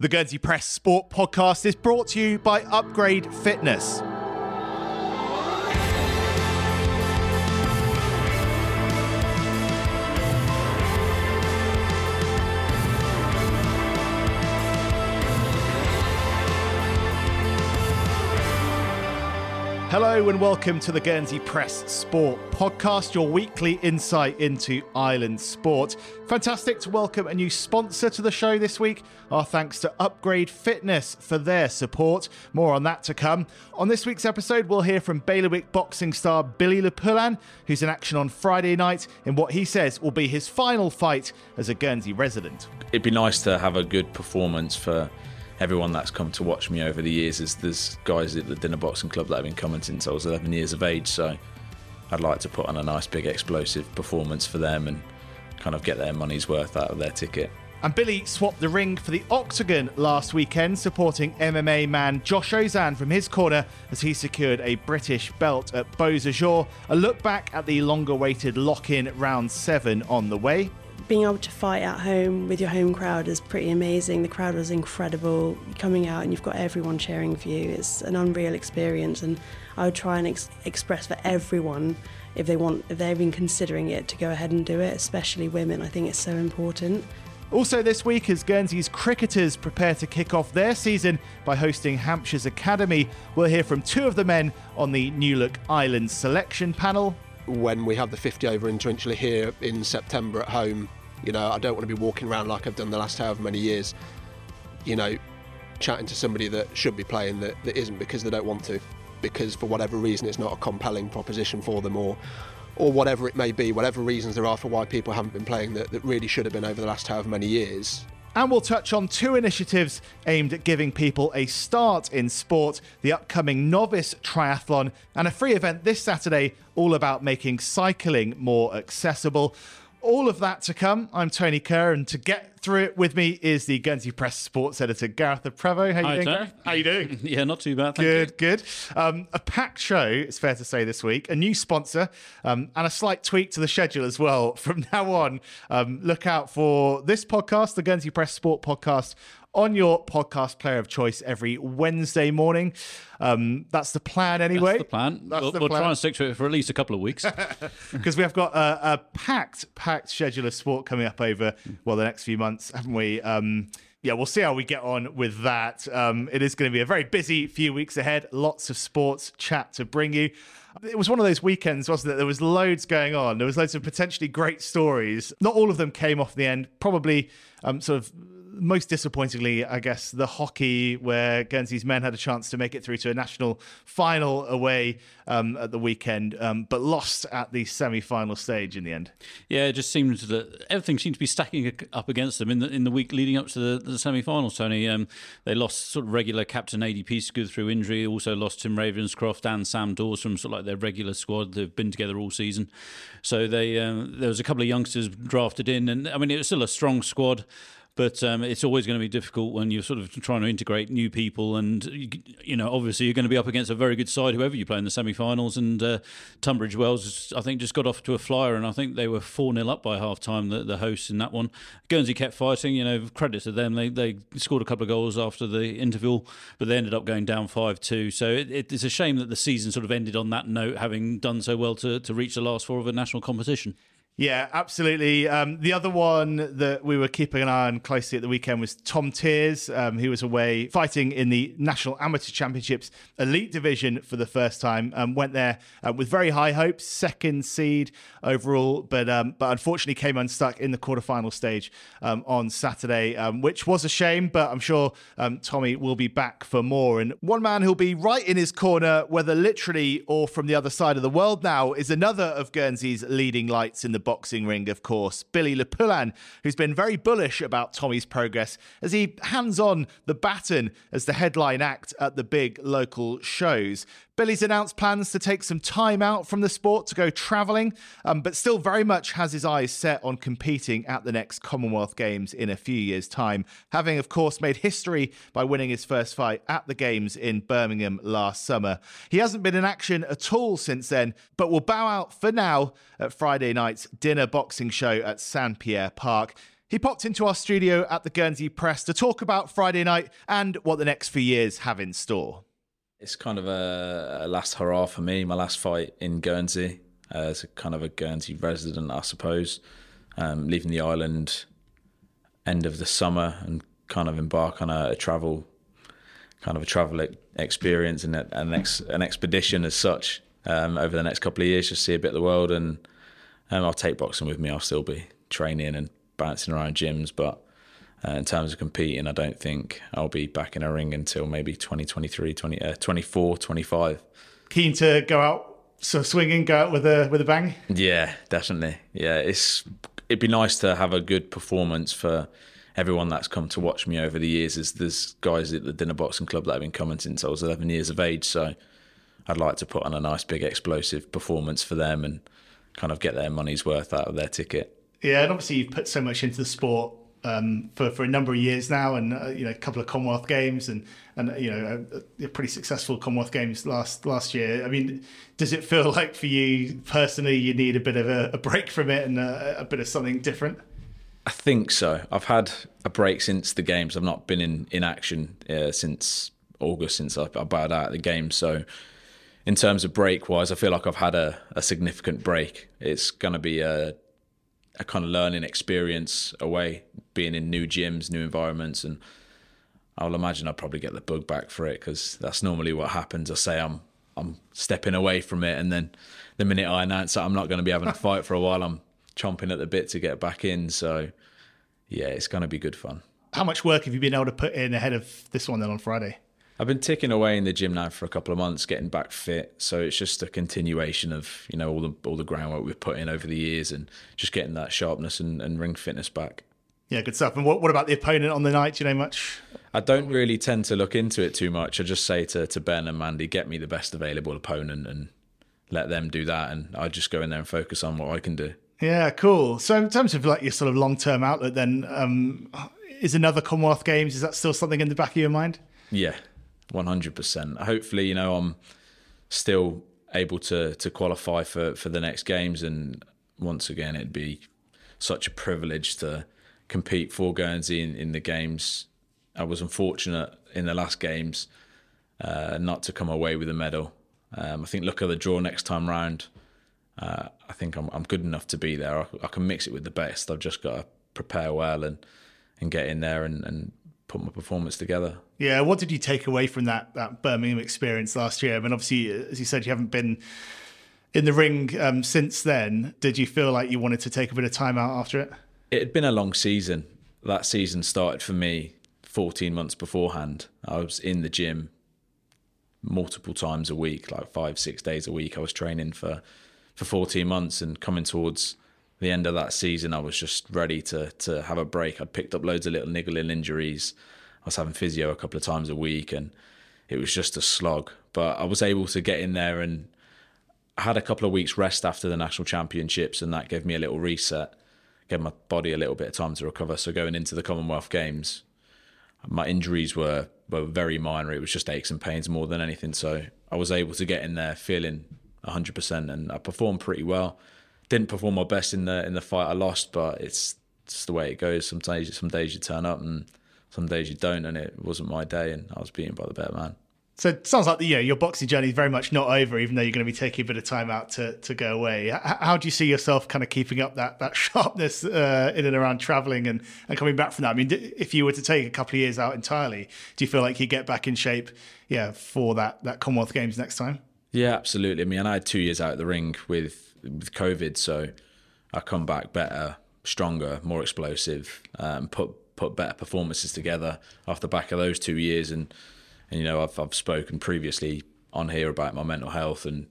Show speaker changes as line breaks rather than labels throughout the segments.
The Guernsey Press Sport Podcast is brought to you by Upgrade Fitness. Hello and welcome to the Guernsey Press Sport Podcast, your weekly insight into island sport. Fantastic to welcome a new sponsor to the show this week. Our thanks to Upgrade Fitness for their support. More on that to come. On this week's episode, we'll hear from Bailiwick boxing star Billy Le Poullain, who's in action on Friday night in what he says will be his final fight as a Guernsey resident.
It'd be nice to have a good performance for everyone that's come to watch me over the years is there's guys at the Dinner Boxing Club that have been coming since I was 11 years of age. So I'd like to put on a nice big explosive performance for them and kind of get their money's worth out of their ticket.
And Billy swapped the ring for the Octagon last weekend, supporting MMA man Josh Ozanne from his corner as he secured a British belt at Beausejour. A look back at the longer awaited Lock-In round seven on the way
being able to fight at home with your home crowd is pretty amazing. The crowd was incredible. Coming out and you've got everyone cheering for you. It's an unreal experience, and I would try and ex- express for everyone if they want, if they're even considering it, to go ahead and do it. Especially women, I think it's so important.
Also, this week, as Guernsey's cricketers prepare to kick off their season by hosting Hampshire's Academy, we'll hear from two of the men on the New Look Island selection panel.
When we have the 50 over in Trinchly here in September at home, you know, I don't want to be walking around like I've done the last however many years, you know, chatting to somebody that should be playing that, that isn't because they don't want to, because for whatever reason it's not a compelling proposition for them or or whatever it may be, whatever reasons there are for why people haven't been playing that, that really should have been over the last however many years.
And we'll touch on two initiatives aimed at giving people a start in sport the upcoming novice triathlon and a free event this Saturday all about making cycling more accessible. All of that to come. I'm Tony Curr, and to get through it with me is the Guernsey Press sports editor Gareth Prevost.
How
you
Hi, doing?
How you doing?
yeah, not too bad.
good,
you.
good. Um, a packed show, it's fair to say, this week. A new sponsor um, and a slight tweak to the schedule as well. From now on, um, look out for this podcast, the Guernsey Press Sport Podcast, on your podcast player of choice every Wednesday morning. Um, that's the plan, anyway.
That's the plan.
That's
we'll,
the
we'll
plan.
try and stick to it for at least a couple of weeks
because we have got a, a, packed, packed schedule of sport coming up over well the next few months, haven't we? Um, yeah, we'll see how we get on with that. Um, it is going to be a very busy few weeks ahead. Lots of sports chat to bring you. It was one of those weekends, wasn't it? There was loads going on. There was loads of potentially great stories. Not all of them came off the end. Probably um, sort of most disappointingly, I guess, the hockey, where Guernsey's men had a chance to make it through to a national final away um, at the weekend, um, but lost at the semi final stage in the end.
Yeah, it just seems that everything seemed to be stacking up against them in the in the week leading up to the, the semi finals, Tony. Um, they lost sort of regular captain AD Peacegood through injury, also lost Tim Ravenscroft and Sam Dawes from sort of like their regular squad. They've been together all season. So they um, there was a couple of youngsters drafted in, and I mean, it was still a strong squad. But um, it's always going to be difficult when you're sort of trying to integrate new people, and you know, obviously you're going to be up against a very good side, whoever you play in the semi-finals. And uh, Tunbridge Wells, I think, just got off to a flyer, and I think they were four 0 up by half time. The, the hosts in that one, Guernsey kept fighting. You know, credit to them, they they scored a couple of goals after the interval, but they ended up going down five two. So it, it's a shame that the season sort of ended on that note, having done so well to to reach the last four of a national competition.
Yeah, absolutely. Um, the other one that we were keeping an eye on closely at the weekend was Tom Tears, um, who was away fighting in the National Amateur Championships Elite Division for the first time. Um, went there uh, with very high hopes, second seed overall, but um, but unfortunately came unstuck in the quarterfinal stage um, on Saturday, um, which was a shame. But I'm sure Tommy will be back for more. And one man who'll be right in his corner, whether literally or from the other side of the world now, is another of Guernsey's leading lights in the boxing ring, of course, Billy Le Poullain, who's been very bullish about Tommy's progress as he hands on the baton as the headline act at the big local shows. Billy's announced plans to take some time out from the sport to go travelling, um, but still very much has his eyes set on competing at the next Commonwealth Games in a few years' time, having, of course, made history by winning his first fight at the Games in Birmingham last summer. He hasn't been in action at all since then, but will bow out for now at Friday night's dinner boxing show at St Pierre Park. He popped into our studio at the Guernsey Press to talk about Friday night and what the next few years have in store.
It's kind of a, a last hurrah for me, my last fight in Guernsey uh, as a kind of a Guernsey resident, I suppose. Um, leaving the island end of the summer and kind of embark on a, a travel, kind of a travel experience and an, ex, an expedition as such um, over the next couple of years, just see a bit of the world. And um, I'll take boxing with me. I'll still be training and bouncing around gyms, but uh, in terms of competing, I don't think I'll be back in a ring until maybe 2023, 20, uh, 24, 25.
Keen to go out so swinging, go out with a with a bang.
Yeah, definitely. Yeah, it's it'd be nice to have a good performance for everyone that's come to watch me over the years. Is there's guys at the Dinner Boxing Club that have been coming since I was 11 years of age, so I'd like to put on a nice big explosive performance for them and kind of get their money's worth out of their ticket.
Yeah, and obviously you've put so much into the sport um, for for a number of years now, and uh, you know a couple of Commonwealth Games, and and you know a, a, pretty successful Commonwealth Games last last year. I mean, does it feel like for you personally you need a bit of a, a break from it and a, a, bit of something different?
I think so. I've had a break since the games. I've not been in in action uh, since August, since I, I bowed out of the game. So. In terms of break wise, I feel like I've had a, a significant break. It's going to be a a kind of learning experience away, being in new gyms, new environments, and I'll imagine I'll probably get the bug back for it because that's normally what happens. I say I'm I'm stepping away from it, and then the minute I announce that I'm not going to be having a fight for a while, I'm chomping at the bit to get back in. So yeah, it's going to be good fun.
How much work have you been able to put in ahead of this one then on Friday?
I've been ticking away in the gym now for a couple of months, getting back fit. So it's just a continuation of you know all the all the groundwork we've put in over the years, and just getting that sharpness and, and ring fitness back.
Yeah, good stuff. And what, what about the opponent on the night? Do you know much?
I don't really tend to look into it too much. I just say to, to Ben and Mandy, get me the best available opponent and let them do that. And I just go in there and focus on what I can do.
Yeah, cool. So in terms of like your sort of long term outlook, then um, is another Commonwealth Games? Is that still something in the back of your mind?
Yeah, 100%. Hopefully, you know, I'm still able to to qualify for for the next games and once again it'd be such a privilege to compete for Guernsey in, in the games. I was unfortunate in the last games uh, not to come away with a medal. Um, I think look at the draw next time round. Uh, I think I'm, I'm good enough to be there. I, I, can mix it with the best. I've just got to prepare well and and get in there and, and put my performance together.
Yeah, what did you take away from that that Birmingham experience last year? I mean, obviously, as you said, you haven't been in the ring um, since then. Did you feel like you wanted to take a bit of time out after it?
It had been a long season. That season started for me 14 months beforehand. I was in the gym multiple times a week, like five, six days a week. I was training for for 14 months and coming towards the end of that season, I was just ready to to have a break. I'd picked up loads of little niggling injuries. I was having physio a couple of times a week, and it was just a slog. But I was able to get in there, and had a couple of weeks rest after the national championships, and that gave me a little reset, gave my body a little bit of time to recover. So going into the Commonwealth Games, my injuries were were very minor. It was just aches and pains more than anything. So I was able to get in there feeling 100%, and I performed pretty well didn't perform my best in the in the fight I lost, but it's just the way it goes. Sometimes some days you turn up and some days you don't, and it wasn't my day, and I was beaten by the better man.
So it sounds like yeah, your boxing journey is very much not over, even though you're going to be taking a bit of time out to, to go away. How, do you see yourself kind of keeping up that that sharpness uh, in and around traveling and, and coming back from that? I mean, if you were to take a couple of years out entirely, do you feel like you'd get back in shape, yeah, for that that Commonwealth Games next time?
Yeah, absolutely. I mean, I had two years out of the ring with with COVID, so I come back better, stronger, more explosive, um, put put better performances together off the back of those two years. And, and you know, I've I've spoken previously on here about my mental health and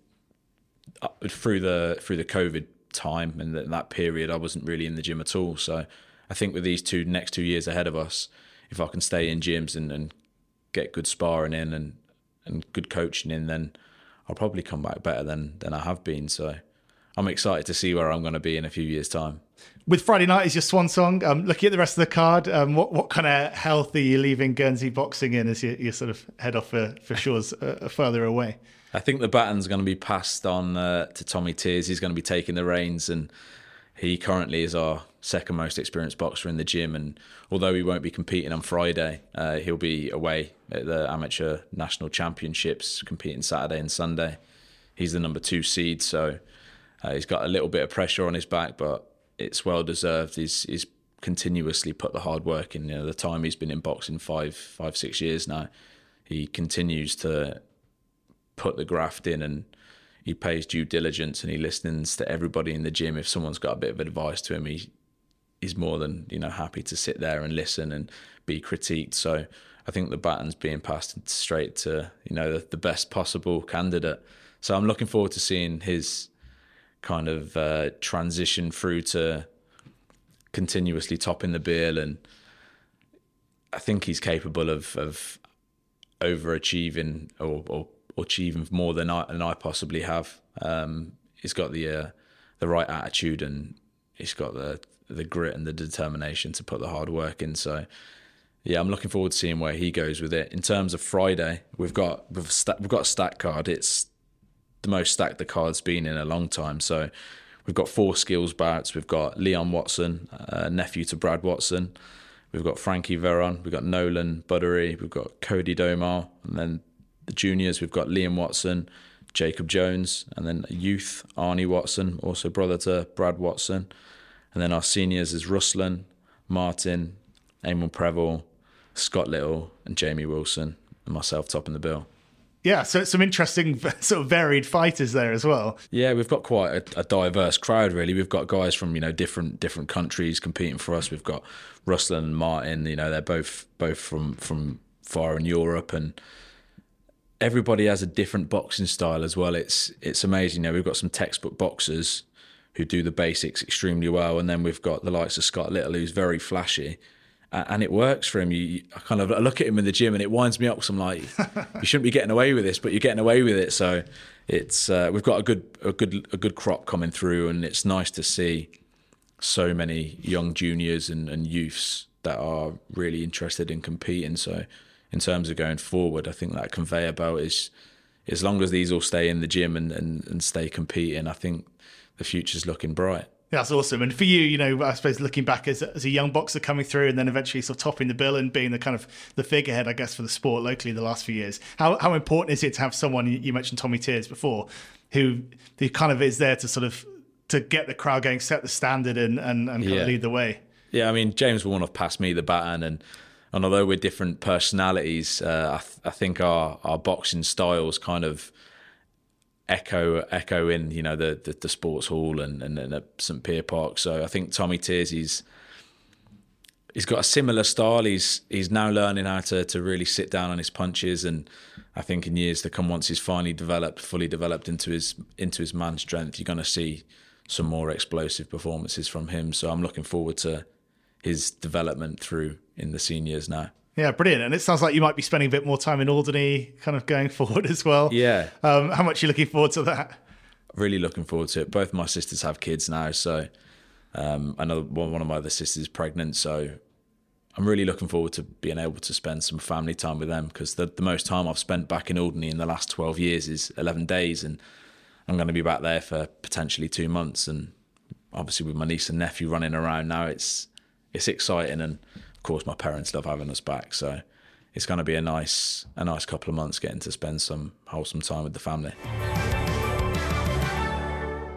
uh, through the through the COVID time and that period, I wasn't really in the gym at all. So I think with these two next two years ahead of us, if I can stay in gyms and, and get good sparring in and and good coaching in, then I'll probably come back better than than I have been. So I'm excited to see where I'm going to be in a few years' time.
With Friday night as your swan song, um, looking at the rest of the card, um, what what kind of health are you leaving Guernsey boxing in as you, you sort of head off for, for shores uh, further away?
I think the baton's going to be passed on uh, to Tommy Tears. He's going to be taking the reins, and he currently is our second most experienced boxer in the gym, and although he won't be competing on Friday, uh, he'll be away at the amateur national championships, competing Saturday and Sunday. He's the number two seed, so uh, he's got a little bit of pressure on his back, but it's well deserved. He's, he's continuously put the hard work in. You know, the time he's been in boxing five, five, six years now, he continues to put the graft in and he pays due diligence and he listens to everybody in the gym. If someone's got a bit of advice to him, he he's more than you know happy to sit there and listen and be critiqued. So I think the baton's being passed straight to you know the, the best possible candidate. So I'm looking forward to seeing his kind of uh, transition through to continuously topping the bill and I think he's capable of of overachieving or, or achieving more than I than I possibly have. Um, he's got the uh, the right attitude and he's got the the grit and the determination to put the hard work in. So yeah, I'm looking forward to seeing where he goes with it. In terms of Friday, we've got we've, sta- we've got a stack card. It's the most stacked the card's been in a long time. So we've got four skills bouts. We've got Leon Watson, uh, nephew to Brad Watson. We've got Frankie Veron. We've got Nolan Buddery. We've got Cody Domar, and then the juniors, we've got Liam Watson, Jacob Jones, and then youth, Arnie Watson, also brother to Brad Watson. And then our seniors is Ruslan, Martin, Eamon Preville, Scott Little, and Jamie Wilson, and myself topping the bill.
Yeah, so some interesting sort of varied fighters there as well.
Yeah, we've got quite a, a, diverse crowd. Really, we've got guys from you know different different countries competing for us. We've got Ruslan and Martin. You know, they're both both from from far in Europe, and everybody has a different boxing style as well. It's it's amazing. You know, we've got some textbook boxers who do the basics extremely well, and then we've got the likes of Scott Little, who's very flashy, and it works for him. You I kind of look at him in the gym, and it winds me up because I'm like, you shouldn't be getting away with this, but you're getting away with it. So it's uh, we've got a good a good a good crop coming through, and it's nice to see so many young juniors and, and youths that are really interested in competing. So in terms of going forward. I think that conveyor belt is, as long as these all stay in the gym and, and, and stay competing, I think the future's looking bright.
That's awesome. And for you, you know, I suppose looking back as, as a young boxer coming through and then eventually sort of topping the bill and being the kind of the figurehead, I guess, for the sport locally the last few years, how, how important is it to have someone, you mentioned Tommy Tears before, who, who kind of is there to sort of to get the crowd going, set the standard and, and, and kind yeah. of lead the way?
Yeah, I mean, James Warnoff passed me the baton and and although we're different personalities, uh, I, th- I, think our our boxing styles kind of echo echo in you know the the, the sports hall and and, and at St Pierre Park. So I think Tommy Tears he's he's got a similar style. He's he's now learning how to to really sit down on his punches, and I think in years to come, once he's finally developed, fully developed into his into his man strength, you're going to see some more explosive performances from him. So I'm looking forward to his development through in the seniors now.
Yeah, brilliant. And it sounds like you might be spending a bit more time in Alderney kind of going forward as well.
Yeah.
Um, how much are you looking forward to that?
Really looking forward to it. Both my sisters have kids now. So um, another one of my other sisters is pregnant. So I'm really looking forward to being able to spend some family time with them because the, the most time I've spent back in Alderney in the last 12 years is 11 days. And I'm going to be back there for potentially two months. And obviously, with my niece and nephew running around now, it's it's exciting, and of course, my parents love having us back. So it's going to be a nice a nice couple of months getting to spend some wholesome time with the family.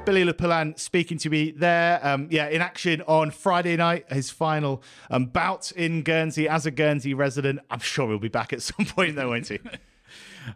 Billy Le Poullain speaking to me there. Um, yeah, in action on Friday night, his final um, bout in Guernsey as a Guernsey resident. I'm sure he'll be back at some point, though, won't he?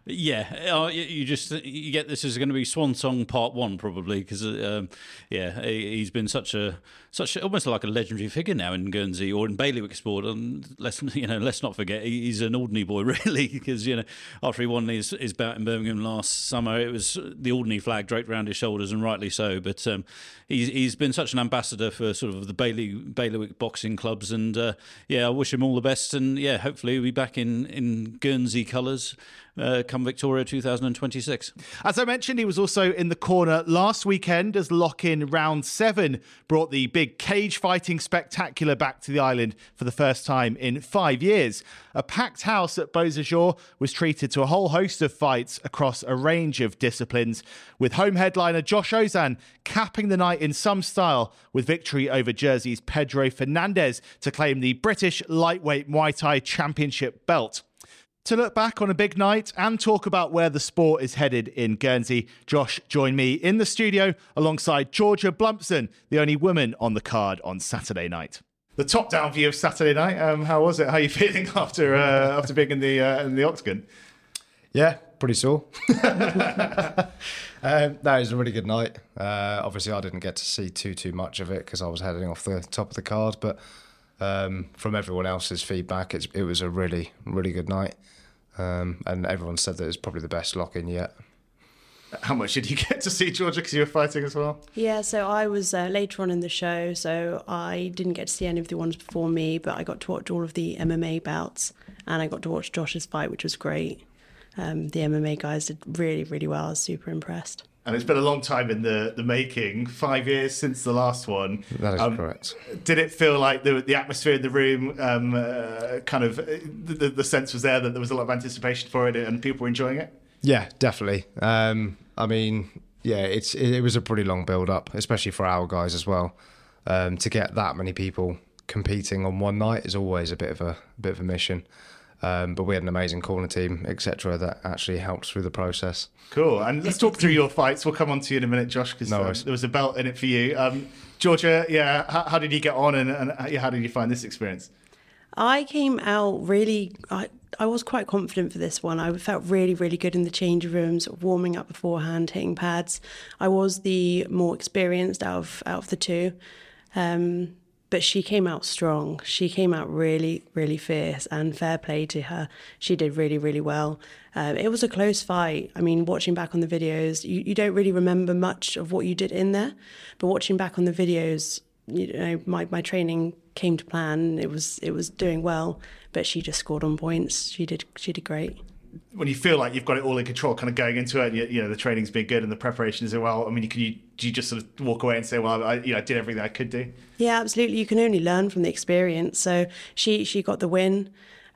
Yeah, uh, you just you get this is going to be Swan Song Part One probably because um, yeah he's been such a such almost like a legendary figure now in Guernsey or in bailiwick sport. And let's you know let's not forget he's an Alderney boy really because you know after he won his, his bout in Birmingham last summer it was the Alderney flag draped around his shoulders and rightly so. But um, he's he's been such an ambassador for sort of the Bailey bailiwick boxing clubs and uh, yeah I wish him all the best and yeah hopefully he'll be back in in Guernsey colours. Uh, come Victoria 2026.
As I mentioned, he was also in the corner last weekend as Lock-In round seven brought the big cage fighting spectacular back to the island for the first time in five years. A packed house at Beausejour was treated to a whole host of fights across a range of disciplines, with home headliner Josh Ozanne capping the night in some style with victory over Jersey's Pedro Fernandez to claim the British Lightweight Muay Thai Championship belt. To look back on a big night and talk about where the sport is headed in Guernsey, Josh joined me in the studio alongside Georgia Blumsom, the only woman on the card on Saturday night. The top-down view of Saturday night. Um, how was it? How are you feeling after uh, after being in the uh, in the octagon?
Yeah, pretty sore. um, no, it was a really good night. Uh, obviously, I didn't get to see too too much of it because I was heading off the top of the card. But um, from everyone else's feedback, it's, it was a really really good night, um, and everyone said that it was probably the best Lock-In yet.
How much did you get to see Georgia because you were fighting as well?
Yeah, so I was uh, later on in the show, so I didn't get to see any of the ones before me, but I got to watch all of the MMA bouts, and I got to watch Josh's fight, which was great. Um, the MMA guys did really, really well. I was super impressed.
And it's been a long time in the, the making, five years since the last one.
That is um, correct.
Did it feel like the, the atmosphere in the room, um, uh, kind of, the, the sense was there that there was a lot of anticipation for it and people were enjoying it?
Yeah, definitely. Um, I mean, yeah, it's it, it, was a pretty long build up, especially for our guys as well. Um, to get that many people competing on one night is always a bit of a, a bit of a mission. Um, but we had an amazing corner team, etc., that actually helped through the process.
Cool. And let's talk through your fights. We'll come on to you in a minute, Josh, because no um, there was a belt in it for you. Um, Georgia, yeah, how, how, did you get on, and, and how did you find this experience?
I came out really. I, I was quite confident for this one. I felt really, really good in the change rooms, warming up beforehand, hitting pads. I was the more experienced out of out of the two. Um, but she came out strong. She came out really, really fierce, and fair play to her. She did really, really well. Um, it was a close fight. I mean, watching back on the videos, you, you don't really remember much of what you did in there, but watching back on the videos, you know, my, my training came to plan. It was it was doing well, but she just scored on points. She did she did great
when you feel like you've got it all in control, kind of going into it, you, you, know the training's been good and the preparation is well. I mean, can you do you just sort of walk away and say, well, I you know I did everything I could do?
Yeah, absolutely. You can only learn from the experience. So she she got the win,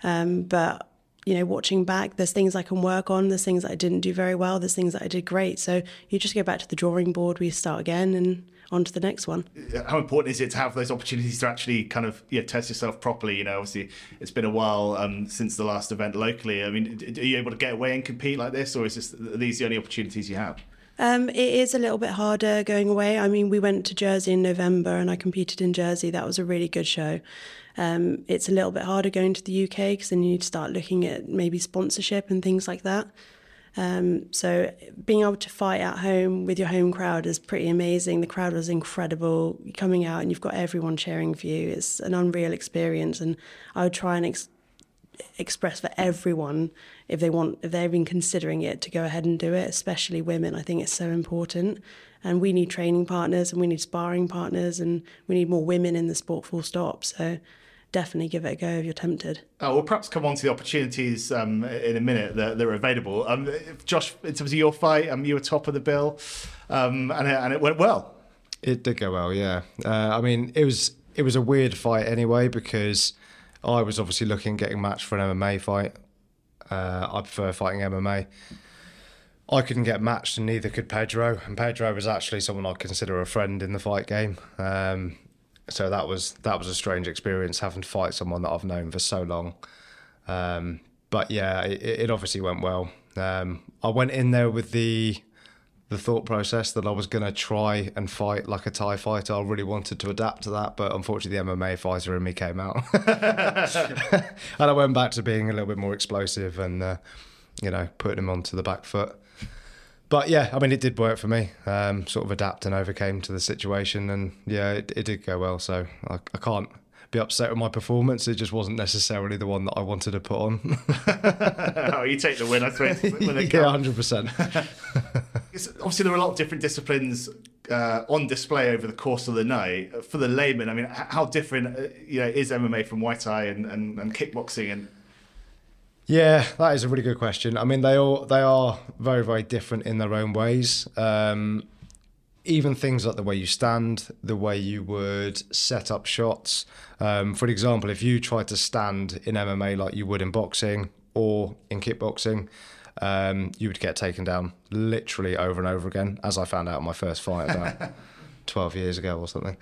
um, but you know, watching back, there's things I can work on. There's things that I didn't do very well. There's things that I did great. So you just go back to the drawing board. We start again and on to the next one.
How important is it to have those opportunities to actually kind of yeah, test yourself properly? You know, obviously it's been a while um, since the last event locally. I mean, are you able to get away and compete like this, or is this are these the only opportunities you have?
Um, it is a little bit harder going away. I mean, we went to Jersey in November and I competed in Jersey. That was a really good show. Um, it's a little bit harder going to the UK because then you need to start looking at maybe sponsorship and things like that. Um, so being able to fight at home with your home crowd is pretty amazing. The crowd was incredible. Coming out and you've got everyone cheering for you. It's an unreal experience, and I would try and express for everyone if they want, if they've been considering it, to go ahead and do it. Especially women, I think it's so important. And we need training partners, and we need sparring partners, and we need more women in the sport. Full stop. So definitely give it a go if you're tempted.
Oh, we'll perhaps come on to the opportunities um, in a minute that, that are available. Um, Josh, in terms of your fight, um, you were top of the bill, um, and, it, and it went well.
It did go well, yeah. Uh, I mean, it was it was a weird fight anyway because I was obviously looking getting matched for an MMA fight. Uh, I prefer fighting MMA. I couldn't get matched, and neither could Pedro. And Pedro was actually someone I consider a friend in the fight game. Um, so that was that was a strange experience having to fight someone that I've known for so long. Um, but yeah, it, it, obviously went well. Um, I went in there with the the thought process that I was going to try and fight like a Thai fighter. I really wanted to adapt to that, but unfortunately, the MMA fighter in me came out, and I went back to being a little bit more explosive and uh, you know putting him onto the back foot but yeah, I mean, it did work for me. Um, sort of adapt and overcame to the situation, and yeah, it, it did go well. So I, I, can't be upset with my performance. It just wasn't necessarily the one that I wanted to put on.
oh, you take the win, I suppose.
yeah, hundred percent.
Obviously, there were a lot of different disciplines uh, on display over the course of the night. For the layman, I mean, how different uh, you know is MMA from Muay Thai and, and, and kickboxing and
Yeah, that is a really good question. I mean, they all they are very very different in their own ways. Um, even things like the way you stand, the way you would set up shots. Um, for example, if you tried to stand in MMA like you would in boxing or in kickboxing, um, you would get taken down literally over and over again, as I found out in my first fight about 12 years ago or something.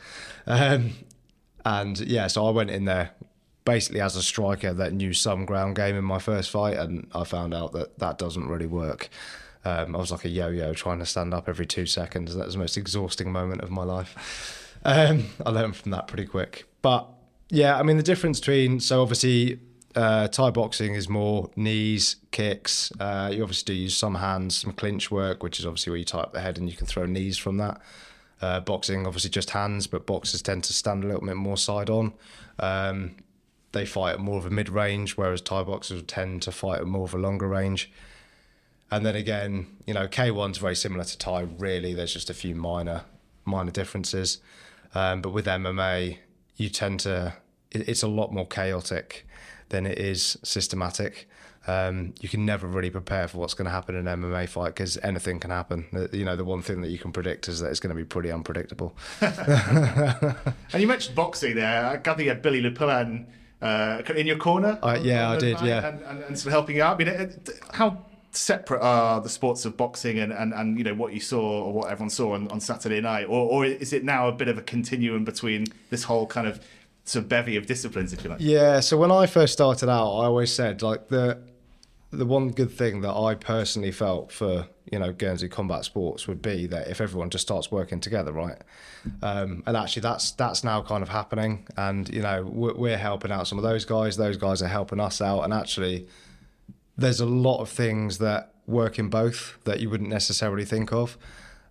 Um, and yeah, so I went in there basically as a striker that knew some ground game in my first fight, and I found out that that doesn't really work. Um, I was like a yo-yo trying to stand up every two seconds. That was the most exhausting moment of my life. Um, I learned from that pretty quick. But yeah, I mean the difference between so obviously uh, Thai boxing is more knees, kicks. Uh, you obviously do use some hands, some clinch work, which is obviously where you tie up the head and you can throw knees from that. Uh, boxing, obviously just hands, but boxers tend to stand a little bit more side on. Um, they fight at more of a mid range, whereas Thai boxers tend to fight at more of a longer range. And then again, you know, K1's very similar to Thai, really. There's just a few minor minor differences. Um, but with MMA, you tend to, it, it's a lot more chaotic than it is systematic. Um, you can never really prepare for what's going to happen in an MMA fight because anything can happen. You know, the one thing that you can predict is that it's going to be pretty unpredictable.
and you mentioned boxing there. I gather you had Billy Le Poullain uh, in your corner.
Uh, yeah, I did. Yeah,
and, and, and, sort of helping you out. I mean, how separate are the sports of boxing and, and, and you know what you saw or what everyone saw on, on Saturday night, or or is it now a bit of a continuum between this whole kind of sort of bevy of disciplines, if you like?
Yeah. So when I first started out, I always said like the the one good thing that I personally felt for you know Guernsey combat sports would be that if everyone just starts working together, right? Um, and actually, that's that's now kind of happening, and you know we're, we're helping out some of those guys. Those guys are helping us out, and actually, there's a lot of things that work in both that you wouldn't necessarily think of.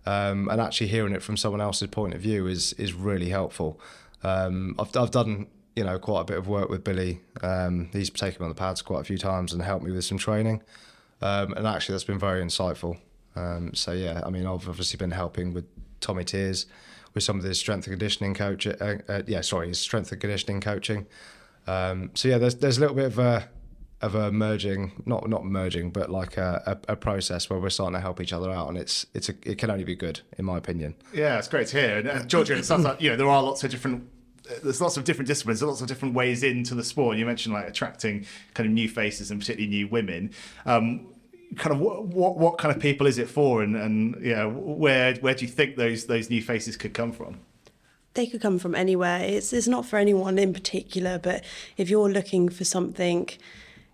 Um, and actually, hearing it from someone else's point of view is is really helpful. Um, I've I've done you know quite a bit of work with Billy. Um, he's taken me on the pads quite a few times and helped me with some training, um, and actually that's been very insightful. Um, so yeah, I mean I've obviously been helping with Tommy Tears with some of his strength and conditioning coach. Uh, uh, yeah, sorry, his strength and conditioning coaching. Um, so yeah, there's there's a little bit of a of a merging, not not merging, but like a, a, a, process where we're starting to help each other out, and it's it's a, it can only be good in my opinion.
Yeah, it's great to hear. And uh, Georgia, it sounds like you know there are lots of different there's lots of different disciplines, lots of different ways into the sport. You mentioned like attracting kind of new faces and particularly new women. Um, kind of what, what, what kind of people is it for, and and yeah, where where do you think those those new faces could come from?
They could come from anywhere. It's it's not for anyone in particular, but if you're looking for something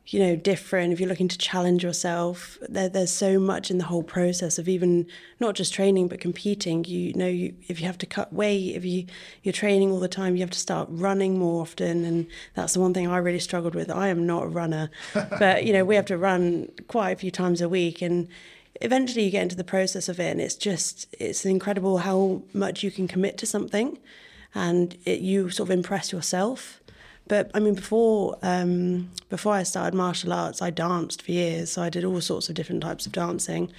you know different. If you're looking to challenge yourself there, there's so much in the whole process of even not just training but competing. You know you, if you have to cut weight if you you're training all the time you have to start running more often. And that's the one thing I really struggled with. I am not a runner but you know we have to run quite a few times a week. And eventually you get into the process of it and it's just it's incredible how much you can commit to something and it, you sort of impress yourself but I mean, before um, before I started martial arts, I danced for years. So I did all sorts of different types of dancing,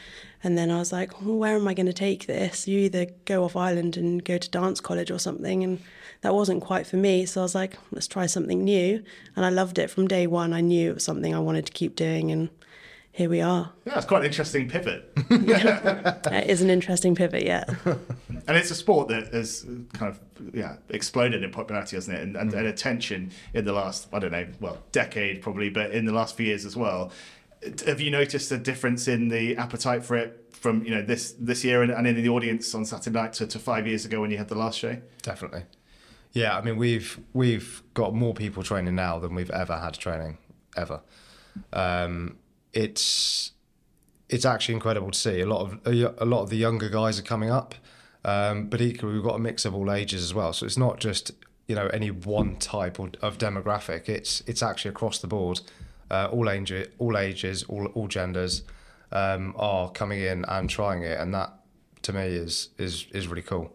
and then I was like, well, where am I going to take this? You either go off island and go to dance college or something, and that wasn't quite for me. So I was like, let's try something new, and I loved it from day one. I knew it was something I wanted to keep doing, and here we are.
Yeah, it's quite an interesting pivot.
it is an interesting pivot, yeah.
and it's a sport that has kind of yeah exploded in popularity, hasn't it? And, and, and, attention in the last I don't know, well, decade probably, but in the last few years as well. Have you noticed a difference in the appetite for it from you know this this year and, and in the audience on Saturday night to, to five years ago when you had the last show?
Definitely. Yeah, I mean we've we've got more people training now than we've ever had training ever. Um, it's it's actually incredible to see. A lot of a, lot of the younger guys are coming up, um, but equally we've got a mix of all ages as well. So it's not just you know any one type of, demographic. It's it's actually across the board, uh, all age, all ages, all all genders um, are coming in and trying it, and that to me is is is really cool.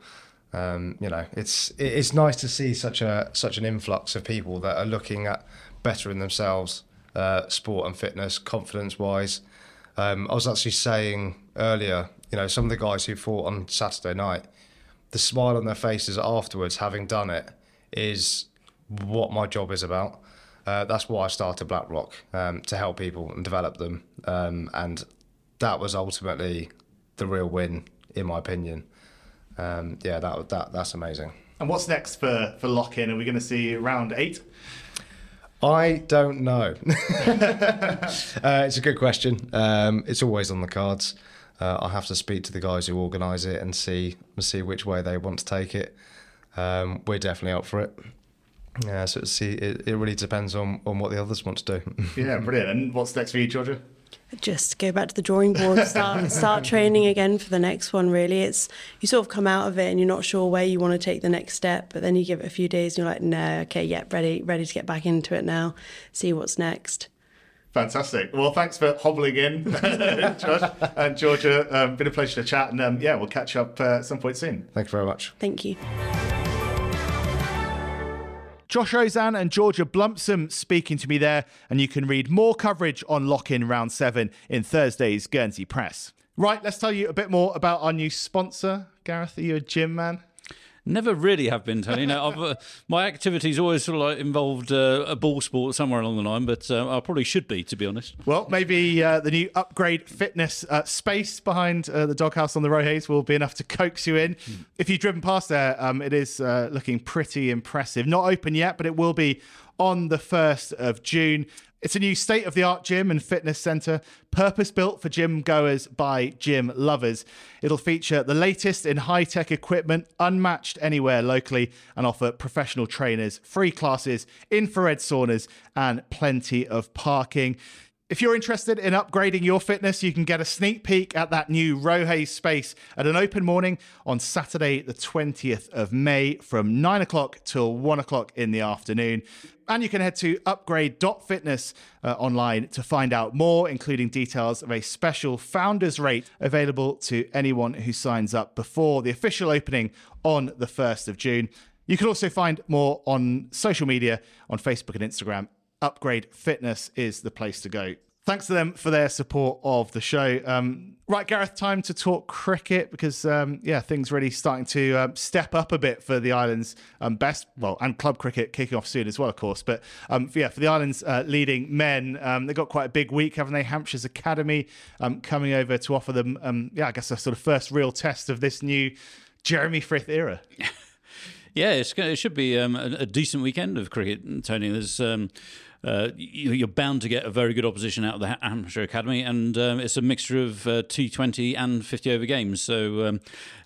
Um, you know, it's it's nice to see such a such an influx of people that are looking at bettering themselves uh, sport and fitness, confidence wise. Um, I was actually saying earlier, you know, some of the guys who fought on Saturday night, the smile on their faces afterwards, having done it, is what my job is about. Uh, that's why I started Black Rock um, to help people and develop them, um, and that was ultimately the real win, in my opinion. Um, yeah, that that that's amazing.
And what's next for for Lock-In? Are we going to see round eight?
I don't know. uh, it's a good question. Um, it's always on the cards. Uh, I have to speak to the guys who organise it and see see which way they want to take it. Um, we're definitely up for it. Yeah, so see, it, it really depends on, on what the others want to do.
yeah, brilliant. And what's next for you, Georgia?
Just go back to the drawing board, start start training again for the next one. Really, it's you sort of come out of it and you're not sure where you want to take the next step, but then you give it a few days and you're like, no, okay, yeah, ready, ready to get back into it now. See what's next.
Fantastic. Well, thanks for hobbling in, Josh and Georgia. Um, been a pleasure to chat, and um, yeah, we'll catch up uh, at some point soon.
Thank you very much.
Thank you.
Josh Ozanne and Georgia Blumsom speaking to me there, and you can read more coverage on Lock In Round 7 in Thursday's Guernsey Press. Right, let's tell you a bit more about our new sponsor. Gareth, are you a gym man?
Never really have been, Tony. No, uh, my activities always sort of like involved uh, a ball sport somewhere along the line, but uh, I probably should be, to be honest.
Well, maybe uh, the new upgrade fitness uh, space behind uh, the doghouse on the Rohais will be enough to coax you in. Mm. If you've driven past there, um, it is looking pretty impressive. Not open yet, but it will be on the 1st of June. It's a new state of the art gym and fitness centre, purpose built for gym goers by gym lovers. It'll feature the latest in high tech equipment, unmatched anywhere locally, and offer professional trainers, free classes, infrared saunas, and plenty of parking. If you're interested in upgrading your fitness, you can get a sneak peek at that new Rohais space at an open morning on Saturday, the 20th of May from 9 o'clock till 1 o'clock in the afternoon. And you can head to upgrade.fitness uh, online to find out more, including details of a special founders rate available to anyone who signs up before the official opening on the 1st of June. You can also find more on social media on Facebook and Instagram Upgrade Fitness is the place to go. Thanks to them for their support of the show. Um, right, Gareth, time to talk cricket because, um, yeah, things really starting to um, step up a bit for the Islands' um, best, well, and club cricket kicking off soon as well, of course. But um, yeah, for the Islands' uh, leading men, um, they've got quite a big week, haven't they? Hampshire's Academy coming over to offer them, yeah, I guess a sort of first real test of this new Jeremy Frith era.
yeah, it should be a, a, decent weekend of cricket, Tony. There's uh, you're bound to get a very good opposition out of the Hampshire Academy, and um, it's a mixture of uh, T20 and 50 over games. So um,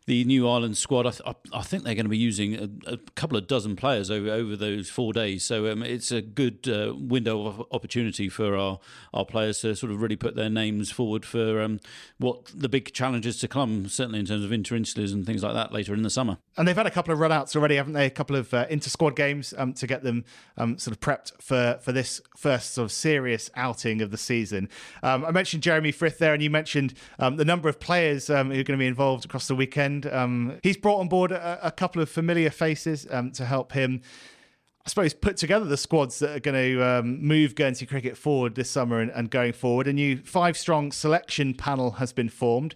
the New island squad, I, th- I, think they're going to be using a, a, couple of dozen players over, over those four days. So um, it's a good uh, window of opportunity for our, our players to sort of really put their names forward for um, what the big challenges to come, certainly in terms of inter-insulars and things like that later in the summer.
And they've had a couple of run-outs already, haven't they? A couple of uh, inter-squad games um, to get them um, sort of prepped for, for this first sort of serious outing of the season. Um, I mentioned Jeremy Frith there, and you mentioned um, the number of players who are going to be involved across the weekend weekend. Um, he's brought on board a, a couple of familiar faces um, to help him. I suppose put together the squads that are going to um, move Guernsey cricket forward this summer and, and, going forward. A new five-strong selection panel has been formed,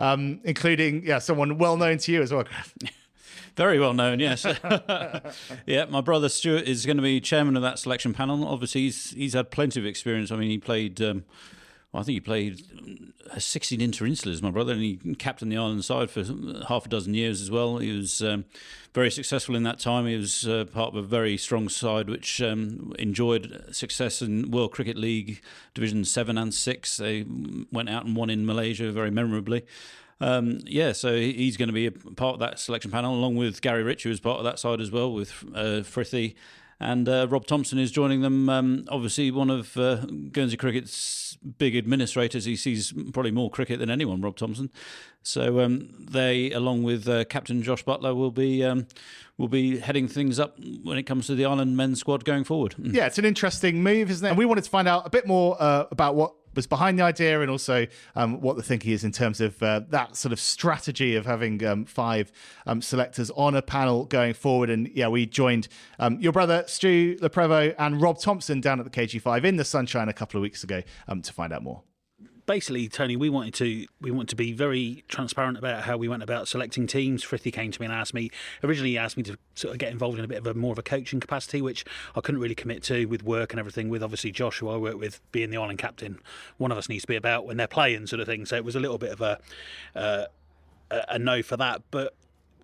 um, including yeah someone well known to you as well.
Very well known, yes. yeah, my brother Stuart is going to be chairman of that selection panel. Obviously, he's he's had plenty of experience. I mean, he played um, I think he played uh, 16 inter-insulars, my brother, and he captained the island side for half a dozen years as well. He was um, very successful in that time. He was uh, part of a very strong side which um, enjoyed success in World Cricket League Division 7 and 6. They went out and won in Malaysia very memorably. Um, yeah, so he's going to be a part of that selection panel, along with Gary Rich, who was part of that side as well, with uh, Frithie and uh, Rob Thomson is joining them. Um, obviously, one of uh, Guernsey Cricket's big administrators. He sees probably more cricket than anyone, Rob Thomson. So um, they, along with uh, Captain Josh Butler, will be um, will be heading things up when it comes to the island men's squad going forward.
Yeah, it's an interesting move, isn't it? And we wanted to find out a bit more uh, about what was behind the idea and also um, what the thinking is in terms of uh, that sort of strategy of having um, five um, selectors on a panel going forward. And yeah, we joined um, your brother Stu Le Prevost and Rob Thomson down at the KG5 in the sunshine a couple of weeks ago um, to find out more.
Basically, Tony, we wanted to we want to be very transparent about how we went about selecting teams. Frithy came to me and asked me originally he asked me to sort of get involved in a bit of a more of a coaching capacity, which I couldn't really commit to with work and everything. With obviously Josh, who I work with, being the island captain, one of us needs to be about when they're playing, sort of thing. So it was a little bit of a uh, a no for that, but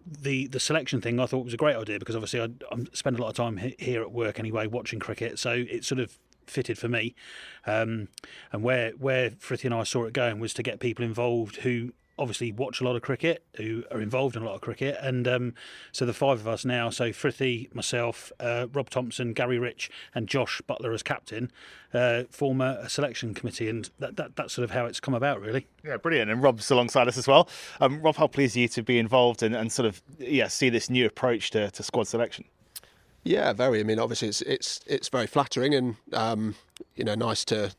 the the selection thing I thought was a great idea because obviously I, I spend a lot of time here at work anyway watching cricket, so it sort of fitted for me. Um, and where where Frithie and I saw it going was to get people involved who obviously watch a lot of cricket, who are involved in a lot of cricket, and um, so the five of us now, so Frithie, myself, uh, Rob Thomson, Gary Rich, and Josh Butler as captain, uh, form a, selection committee, and that, that, that's sort of how it's come about, really.
Yeah, brilliant. And Rob's alongside us as well. Um, Rob, how pleased are you to be involved and, and sort of yeah see this new approach to, to squad selection?
Yeah, very. I mean, obviously, it's it's it's very flattering and um, you know nice to,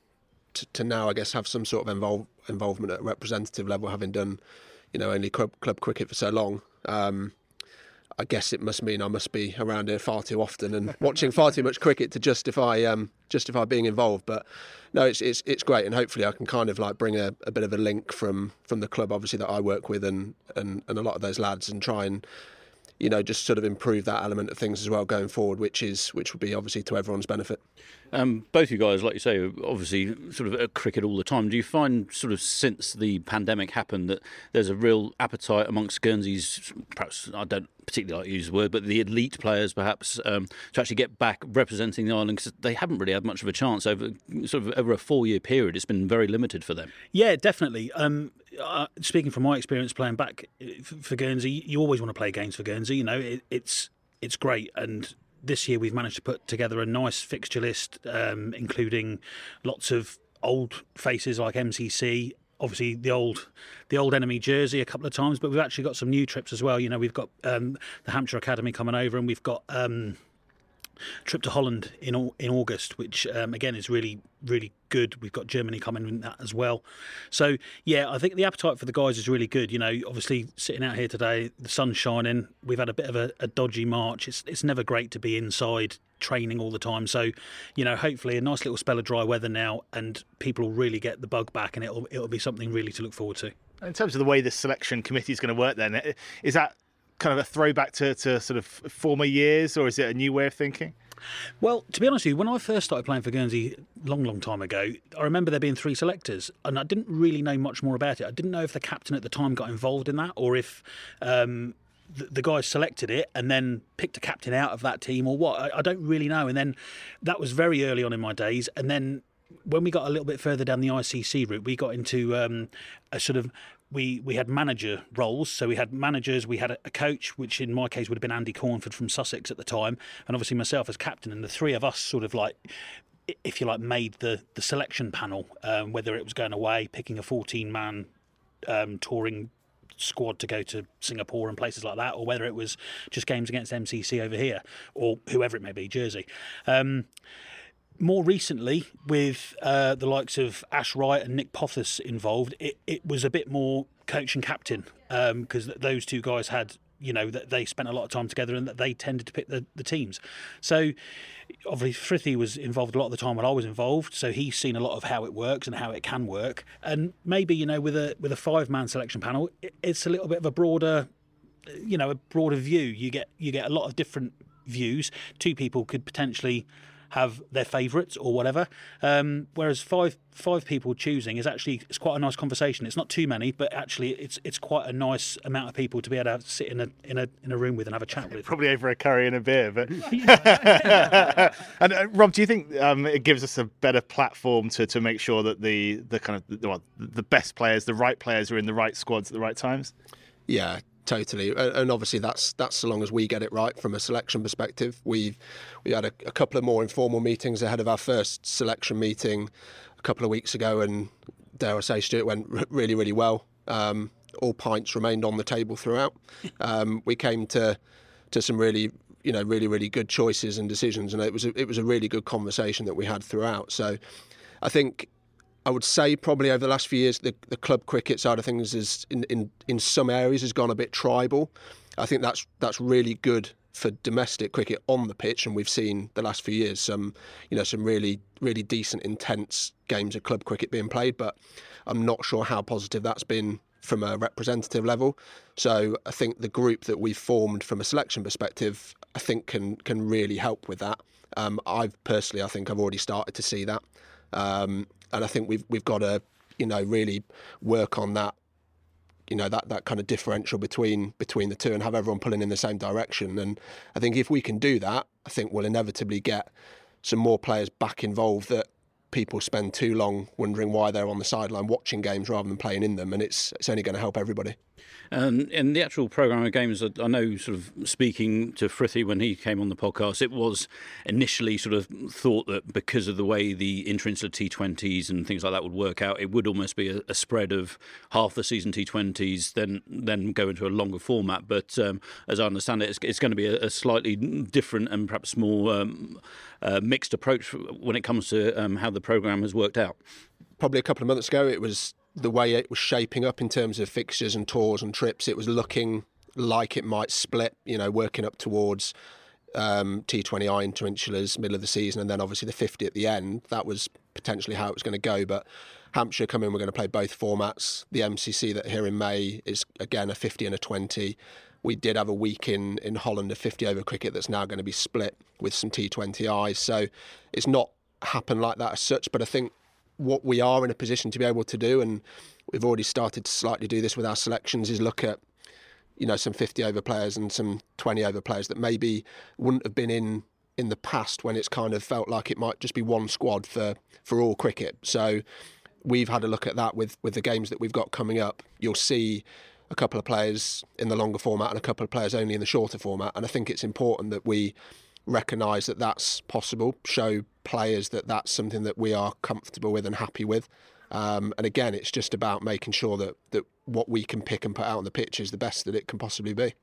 to, to now I guess have some sort of involve, involvement at representative level, having done you know only club club cricket for so long. Um, I guess it must mean I must be around here far too often and watching far too much cricket to justify um, justify being involved. But no, it's it's it's great, and hopefully I can kind of like bring a, a bit of a link from from the club, obviously that I work with, and and and a lot of those lads, and try and you know, just sort of improve that element of things as well going forward, which is which would be obviously to everyone's benefit.
Um, both you guys, like you say, obviously sort of at cricket all the time. Do you find sort of since the pandemic happened that there's a real appetite amongst Guernsey's, perhaps I don't particularly like to use the word, but the elite players perhaps um, to actually get back representing the island because they haven't really had much of a chance over sort of over a four year period. It's been very limited for them.
Yeah, definitely. Um, uh, speaking from my experience playing back uh, for Guernsey, you always want to play games for Guernsey. You know, it, it's it's great and this year we've managed to put together a nice fixture list, um, including lots of old faces like MCC. Obviously, the old, the old enemy jersey a couple of times, but we've actually got some new trips as well. You know, we've got um, the Hampshire Academy coming over, and we've got um, trip to Holland in in August, which um, again is really really good. We've got Germany coming in that as well. So yeah, I think the appetite for the guys is really good. You know, obviously sitting out here today, the sun's shining. We've had a bit of a, a dodgy March. It's it's never great to be inside training all the time. So, you know, hopefully a nice little spell of dry weather now, and people will really get the bug back, and it'll it'll be something really to look forward to.
In terms of the way the selection committee is going to work, then is that kind of a throwback to, to sort of former years, or is it a new way of thinking?
Well, to be honest with you, when I first started playing for Guernsey long, long time ago, I remember there being three selectors, and I didn't really know much more about it. I didn't know if the captain at the time got involved in that, or if um, the, the guys selected it and then picked a captain out of that team, or what. I, I don't really know. And then that was very early on in my days, and then when we got a little bit further down the ICC route, we got into um, a sort of we we had manager roles. So we had managers, we had a, coach, which in my case would have been Andy Cornford from Sussex at the time, and obviously myself as captain. And the three of us sort of like, if you like, made the the selection panel. Um, whether it was going away, picking a fourteen man um, touring squad to go to Singapore and places like that, or whether it was just games against MCC over here or whoever it may be, Jersey. Um, more recently, with uh, the likes of Ash Wright and Nick Pothas involved, it, it was a bit more coach and captain because um, those two guys had, you know, that they spent a lot of time together and that they tended to pick the, the teams. So, obviously, Frithie was involved a lot of the time when I was involved, so he's seen a lot of how it works and how it can work. And maybe, you know, with a with a five man selection panel, it, it's a little bit of a broader, you know, a broader view. You get you get a lot of different views. Two people could potentially have their favourites or whatever. Um, whereas five five people choosing is actually it's quite a nice conversation. It's not too many, but actually it's it's quite a nice amount of people to be able to sit in a in a in a room with and have a chat with.
Probably over a curry and a beer, but. and uh, Rob, do you think um, it gives us a better platform to, to make sure that the the kind of the, well, the best players, the right players, are in the right squads at the right times?
Yeah, Totally, and obviously that's that's so long as we get it right from a selection perspective. We've we had a, a, couple of more informal meetings ahead of our first selection meeting a couple of weeks ago, and dare I say, Stuart went really really well. Um, all pints remained on the table throughout. Um, we came to to some really you know really really good choices and decisions, and it was a, it was a really good conversation that we had throughout. So I think I would say probably over the last few years, the, the club cricket side of things is in, in, in some areas has gone a bit tribal. I think that's that's really good for domestic cricket on the pitch, and we've seen the last few years some, you know, some really, really decent, intense games of club cricket being played. But I'm not sure how positive that's been from a representative level. So I think the group that we've formed from a selection perspective, I think can can really help with that. Um, I've personally, I think I've already started to see that, um, and I think we've we've got to, you know, really work on that you know that that kind of differential between between the two and have everyone pulling in the same direction. And I think if we can do that, I think we'll inevitably get some more players back involved that people spend too long wondering why they're on the sideline watching games rather than playing in them, and it's it's only going to help everybody.
Um, and the actual program of games, I know, sort of speaking to Frithie when he came on the podcast, it was initially sort of thought that because of the way the interinsular T20s and things like that would work out, it would almost be a, a spread of half the season T20s, then then go into a longer format. But um, as I understand it, it's, it's going to be a, a, slightly different and perhaps more um, uh, mixed approach when it comes to um, how the program has worked out.
Probably a couple of months ago, it was the way it was shaping up in terms of fixtures and tours and trips, it was looking like it might split, you know, working up towards um, T20I interinsulars middle of the season and then obviously the 50 at the end. That was potentially how it was going to go. But Hampshire come in, we're going to play both formats. The MCC that here in May is again a 50 and a 20. We did have a week in, in Holland of 50 over cricket that's now going to be split with some T20Is. So it's not happened like that as such, but I think what we are in a position to be able to do, and we've already started to slightly do this with our selections, is look at you know some 50 over players and some 20 over players that maybe wouldn't have been in in the past when it's kind of felt like it might just be one squad for for all cricket. So we've had a look at that with with the games that we've got coming up. You'll see a couple of players in the longer format and a couple of players only in the shorter format, and I think it's important that we recognise that that's possible, show players that that's something that we are comfortable with and happy with. Um, and again, it's just about making sure that, that what we can pick and put out on the pitch is the best that it can possibly be.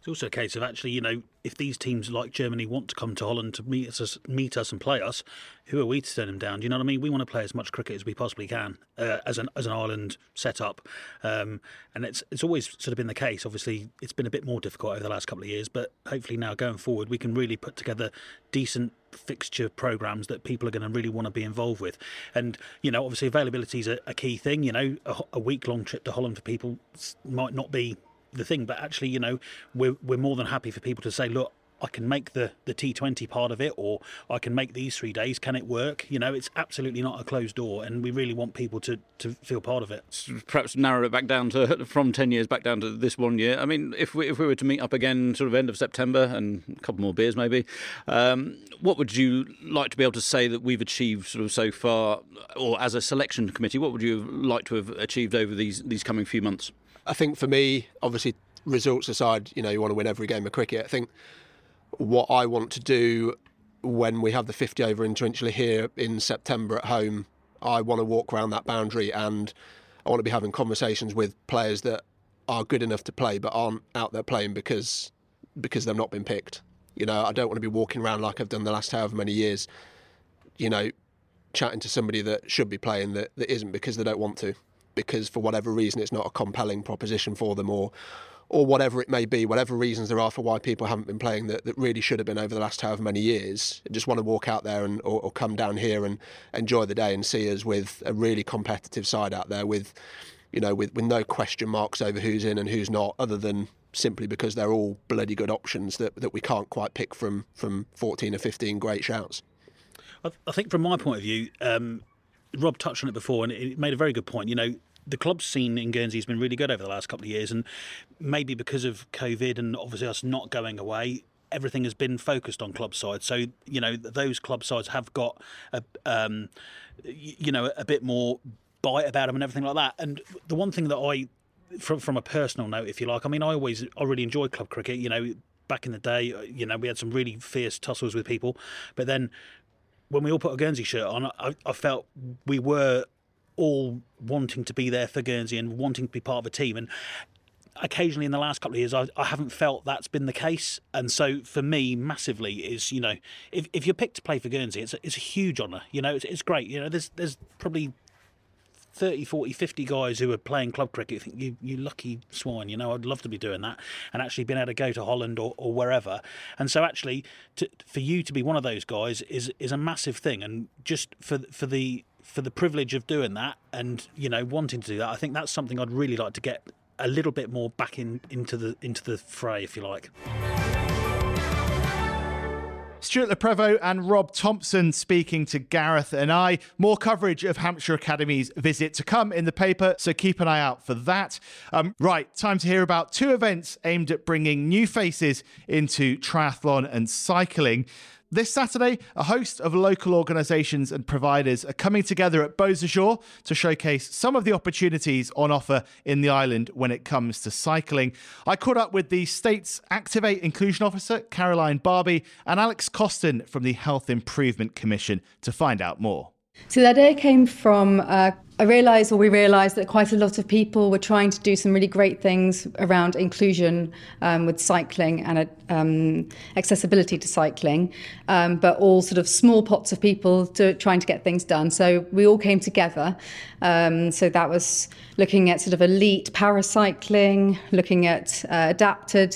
It's also a case of actually, you know, if these teams like Germany want to come to Holland to meet us, meet us and play us, who are we to turn them down? Do you know what I mean? We want to play as much cricket as we possibly can uh, as an as an island setup, um, and it's it's always sort of been the case. Obviously, it's been a bit more difficult over the last couple of years, but hopefully now going forward, we can really put together decent fixture programs that people are going to really want to be involved with. And you know, obviously, availability is a, a key thing. You know, a, a week long trip to Holland for people might not be the thing. But actually, you know, we're we're more than happy for people to say, look, I can make the, the T20 part of it, or I can make these three days. Can it work? You know, it's absolutely not a closed door, and we really want people to, to feel part of it.
Perhaps narrow it back down to from ten years back down to this one year. I mean, if we if we were to meet up again, sort of end of September, and a couple more beers maybe, um, what would you like to be able to say that we've achieved sort of so far, or as a selection committee, what would you like to have achieved over these these coming few months?
I think for me, obviously, results aside, you know, you want to win every game of cricket. I think what I want to do when we have the 50 over interinsular here in September at home, I want to walk around that boundary and I want to be having conversations with players that are good enough to play but aren't out there playing because because they've not been picked. You know, I don't want to be walking around like I've done the last however many years, you know, chatting to somebody that should be playing that, that isn't because they don't want to. Because for whatever reason it's not a compelling proposition for them or or whatever it may be, whatever reasons there are for why people haven't been playing that, that really should have been over the last however many years, just want to walk out there and or, or come down here and enjoy the day and see us with a really competitive side out there with, you know, with, with no question marks over who's in and who's not, other than simply because they're all bloody good options that, that we can't quite pick from from 14 or 15 great shouts.
I think from my point of view, um, Rob touched on it before, and it made a very good point. You know, the club scene in Guernsey has been really good over the last couple of years, and maybe because of COVID and obviously us not going away, everything has been focused on club sides. So you know those club sides have got a um, you know a bit more bite about them and everything like that. And the one thing that I from from a personal note, if you like, I mean, I always I really enjoy club cricket. You know, back in the day, you know, we had some really fierce tussles with people, but then when we all put a Guernsey shirt on, I, I felt we were all wanting to be there for Guernsey and wanting to be part of a team. And occasionally in the last couple of years, I, I, haven't felt that's been the case. And so for me, massively is you know, if, if you're picked to play for Guernsey, it's a, it's a huge honour. You know, it's, it's great. You know, there's there's probably 30, 40, 50 guys who are playing club cricket. You think you you lucky swine. You know, I'd love to be doing that and actually being able to go to Holland or, or wherever. And so actually, to, for you to be one of those guys is is a massive thing. And just for for the for the privilege of doing that and you know wanting to do that, I think that's something I'd really like to get a little bit more back in into the into the fray, if you like.
Stuart Le Prevost and Rob Thomson speaking to Gareth and I. More coverage of Hampshire Academy's visit to come in the paper, so keep an eye out for that. Um, right, time to hear about two events aimed at bringing new faces into triathlon and cycling. This Saturday, a host of local organisations and providers are coming together at Beausejour to showcase some of the opportunities on offer in the island when it comes to cycling. I caught up with the state's Activate Inclusion Officer, Caroline Barby, and Alex Costen from the Health Improvement Commission to find out more.
So the idea came from uh, I realised, or we realised, that quite a lot of people were trying to do some really great things around inclusion um, with cycling and um, accessibility to cycling, um, but all sort of small pots of people to, trying to get things done. So we all came together. Um, so that was looking at sort of elite paracycling, looking at uh, adapted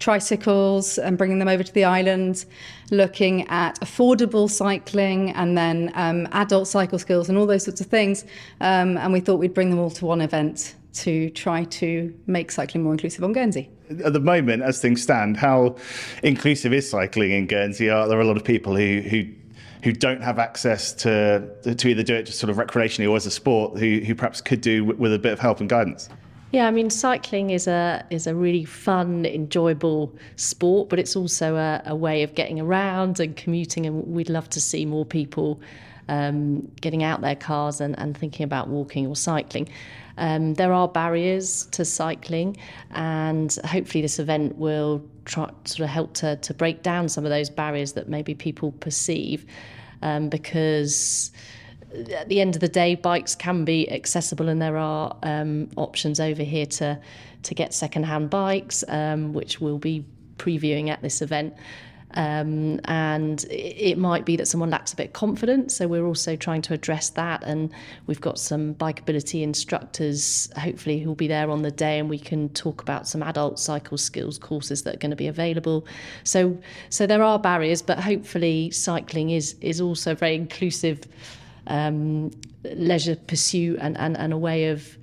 tricycles and bringing them over to the island, looking at affordable cycling and then um, adult cycle skills and all those sorts of things. Um, and we thought we'd bring them all to one event to try to make cycling more inclusive on Guernsey.
At the moment, as things stand, how inclusive is cycling in Guernsey? Are there a lot of people who, who who don't have access to to either do it just sort of recreationally or as a sport who, who perhaps could do with a bit of help and guidance?
Yeah, I mean, cycling is a is a really fun, enjoyable sport, but it's also a, a way of getting around and commuting. And we'd love to see more people um, getting out their cars and, and thinking about walking or cycling. Um, there are barriers to cycling, and hopefully, this event will try sort of help to to break down some of those barriers that maybe people perceive, um, because at the end of the day, bikes can be accessible, and there are um, options over here to to get second-hand bikes, um, which we'll be previewing at this event. Um, and it might be that someone lacks a bit of confidence, so we're also trying to address that. And we've got some bikeability instructors, hopefully, who'll be there on the day, and we can talk about some adult cycle skills courses that are going to be available. So, so there are barriers, but hopefully, cycling is is also very inclusive um, leisure pursuit and, and, and a way of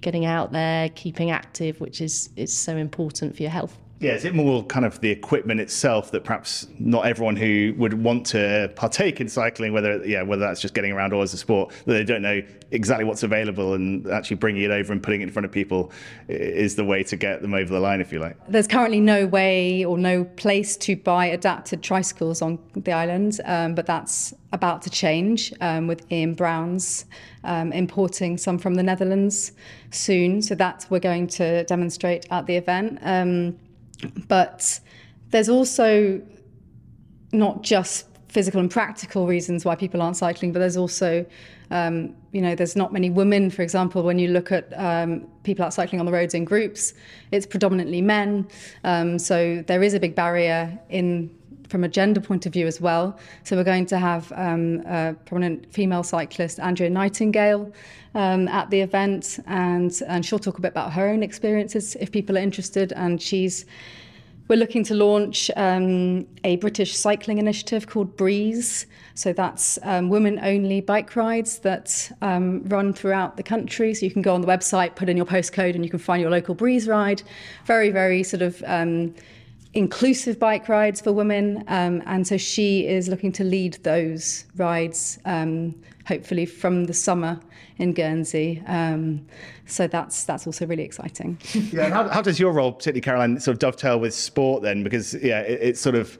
getting out there, keeping active, which is, is so important for your health.
Yeah, is it more kind of the equipment itself that perhaps not everyone who would want to partake in cycling, whether yeah, whether that's just getting around or as a sport, that they don't know exactly what's available and actually bringing it over and putting it in front of people is the way to get them over the line, if you like.
There's currently no way or no place to buy adapted tricycles on the island, um, but that's about to change um, with Ian Brown's um, importing some from the Netherlands soon. So that we're going to demonstrate at the event. But there's also not just physical and practical reasons why people aren't cycling, but there's also, um, you know, there's not many women, for example, when you look at um, people out cycling on the roads in groups, it's predominantly men. Um, so there is a big barrier in from a gender point of view as well. So we're going to have um, a prominent female cyclist, Andrea Nightingale, um, at the event, and and she'll talk a bit about her own experiences if people are interested. And she's we're looking to launch um, a British cycling initiative called Breeze. So that's um, women only bike rides that um, run throughout the country. So you can go on the website, put in your postcode, and you can find your local Breeze ride. Very, very sort of um, inclusive bike rides for women. Um, and so she is looking to lead those rides, um, hopefully from the summer in Guernsey. Um, so that's that's also really exciting.
yeah. How, how, does your role, particularly Caroline, sort of dovetail with sport then? Because yeah, it, it's sort of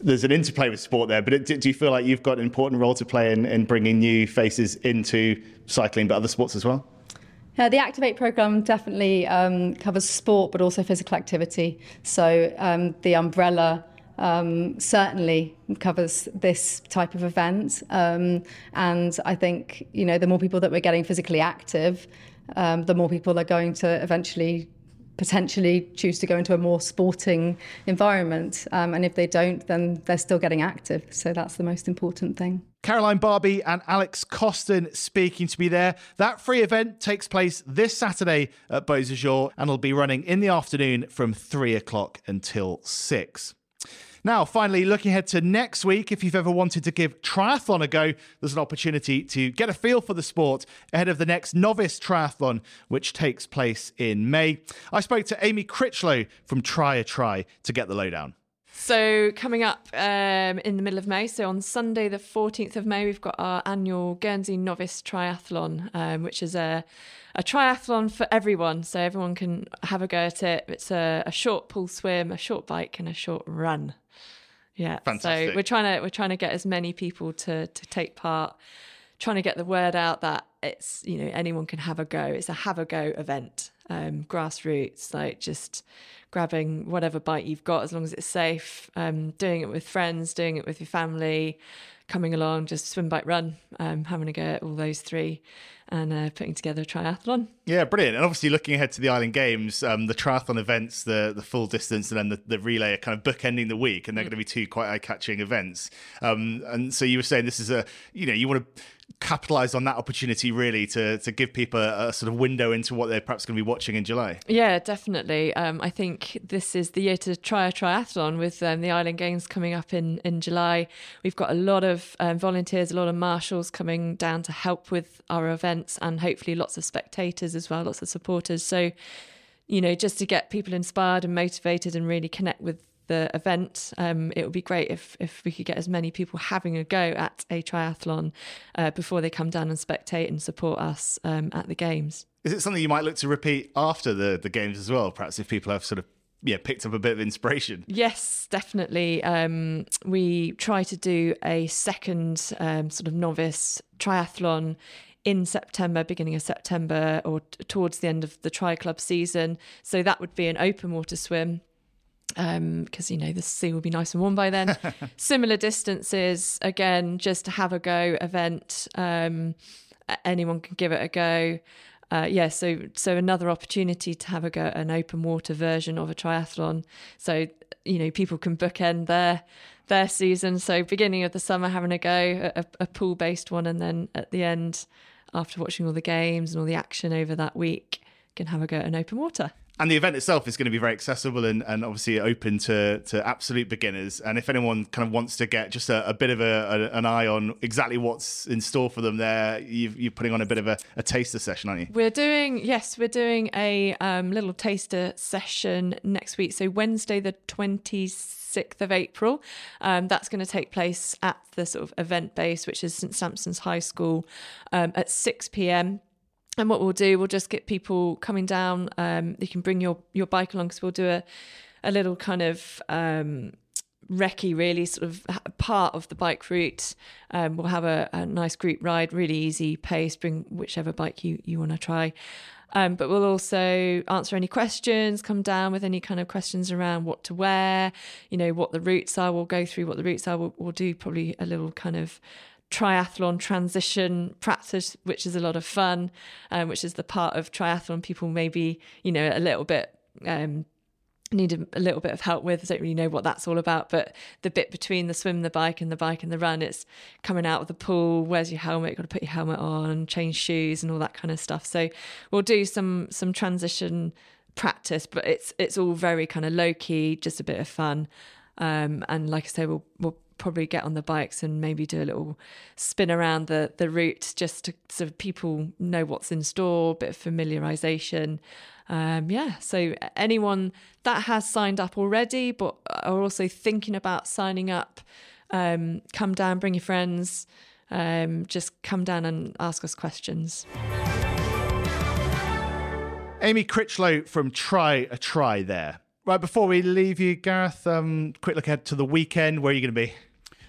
there's an interplay with sport there. But it, do you feel like you've got an important role to play in, in bringing new faces into cycling, but other sports as well?
Yeah, the Activate program definitely um, covers sport, but also physical activity. So um, the umbrella um, certainly covers this type of event. Um, and I think you know the more people that we're getting physically active, um, the more people are going to eventually potentially choose to go into a more sporting environment. Um, and if they don't, then they're still getting active. So that's the most important thing.
Caroline Barby and Alex Costen speaking to me there. That free event takes place this Saturday at Beausejour and will be running in the afternoon from three o'clock until six. Now, finally, looking ahead to next week, if you've ever wanted to give triathlon a go, there's an opportunity to get a feel for the sport ahead of the next novice triathlon, which takes place in May. I spoke to Amy Critchlow from Try a Try to get the lowdown.
So, coming up um, in the middle of May, so on Sunday, the 14th of May, we've got our annual Guernsey Novice Triathlon, um, which is a, a triathlon for everyone. So, everyone can have a go at it. It's a, a short pool swim, a short bike, and a short run. Yeah.
Fantastic.
So we're trying to we're trying to get as many people to to take part, trying to get the word out that it's you know anyone can have a go. It's a have a go event, um, grassroots, like just grabbing whatever bike you've got as long as it's safe. Um, doing it with friends, doing it with your family, coming along, just swim, bike, run, um, having a go at all those three, and uh, putting together a triathlon.
Yeah, brilliant. And obviously, looking ahead to the Island Games, um, the triathlon events, the the full distance, and then the, the relay are kind of bookending the week, and they're going to be two quite eye catching events. Um, and so you were saying this is a, you know, you want to capitalize on that opportunity really to to give people a, a, sort of window into what they're perhaps going to be watching in July.
Yeah, definitely. Um, I think this is the year to try a triathlon with um, the Island Games coming up in in July. We've got a lot of um, volunteers, a lot of marshals coming down to help with our events, and hopefully lots of spectators as well, lots of supporters. So, you know, just to get people inspired and motivated and really connect with the event. Um, it would be great if if we could get as many people having a go at a triathlon uh, before they come down and spectate and support us um, at the games.
Is it something you might look to repeat after the the games as well? Perhaps if people have sort of yeah picked up a bit of inspiration.
Yes, definitely. Um, we try to do a second um, sort of novice triathlon in September, beginning of September, or t- towards the end of the tri club season. So that would be an open water swim because um, you know the sea will be nice and warm by then. Similar distances, again, just to have a go event. Um, anyone can give it a go. Uh, yeah, so so another opportunity to have a go an open water version of a triathlon. So you know people can bookend their their season. So beginning of the summer having a go a, a pool based one, and then at the end, after watching all the games and all the action over that week, can have a go at an open water
and the event itself is going to be very accessible and, and obviously open to, to absolute beginners. And if anyone kind of wants to get just a, a bit of a, a, an eye on exactly what's in store for them there, you are putting on a bit of a, a, taster session, aren't you?
We're doing, yes, we're doing a um, little taster session next week. So Wednesday, the 26th of April. Um, that's going to take place at the sort of event base, which is St Sampson's High School um, at 6 p.m and what we'll do, we'll just get people coming down. Um, you can bring your your bike along because we'll do a a little kind of um, recce, really sort of part of the bike route. Um, we'll have a, a, nice group ride, really easy pace. Bring whichever bike you you want to try. Um, but we'll also answer any questions, come down with any kind of questions around what to wear, you know, what the routes are. We'll go through what the routes are. We'll, we'll do probably a little kind of triathlon transition practice, which is a lot of fun, um, which is the part of triathlon people maybe, you know, a little bit um, need a, a, little bit of help with. I don't really know what that's all about, but the bit between the swim, the bike, and the bike and the run, it's coming out of the pool. Where's your helmet? Got to put your helmet on, change shoes, and all that kind of stuff. So we'll do some some transition practice, but it's it's all very kind of low key, just a bit of fun. Um, and like I say, we'll we'll probably get on the bikes and maybe do a little spin around the the route just to so people know what's in store, a bit of familiarization. Um, yeah, so anyone that has signed up already but are also thinking about signing up, um, come down, bring your friends, um, just come down and ask us questions.
Amy Critchlow from Try a Try there. Right, before we leave you, Gareth, um, quick look ahead to the weekend. Where are you going to be?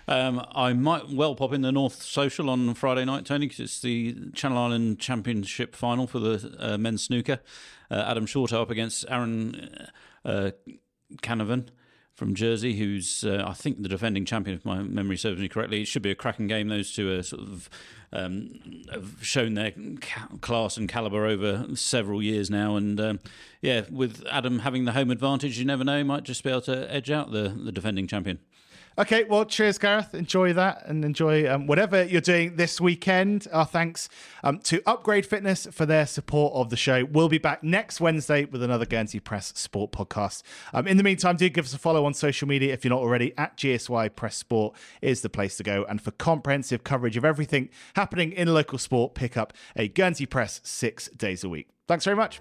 Um, I might well pop in the North Social on Friday night, Tony, because it's the Channel Island Championship final for the uh, men's snooker. Uh, Adam Shorter up against Aaron uh, Canavan from Jersey, who's uh, I think the defending champion, if my memory serves me correctly. It should be a cracking game. Those two are sort of um, have shown their ca- class and caliber over several years now, and um, yeah, with Adam having the home advantage, you never know, he might just be able to edge out the the defending champion.
Okay, well, cheers, Gareth. Enjoy that and enjoy um, whatever you're doing this weekend. Our thanks um, to Upgrade Fitness for their support of the show. We'll be back next Wednesday with another Guernsey Press Sport podcast. Um, in the meantime, do give us a follow on social media if you're not already. At GSY Press Sport is the place to go. And for comprehensive coverage of everything happening in local sport, pick up a Guernsey Press six days a week. Thanks very much.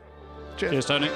Cheers, Tony.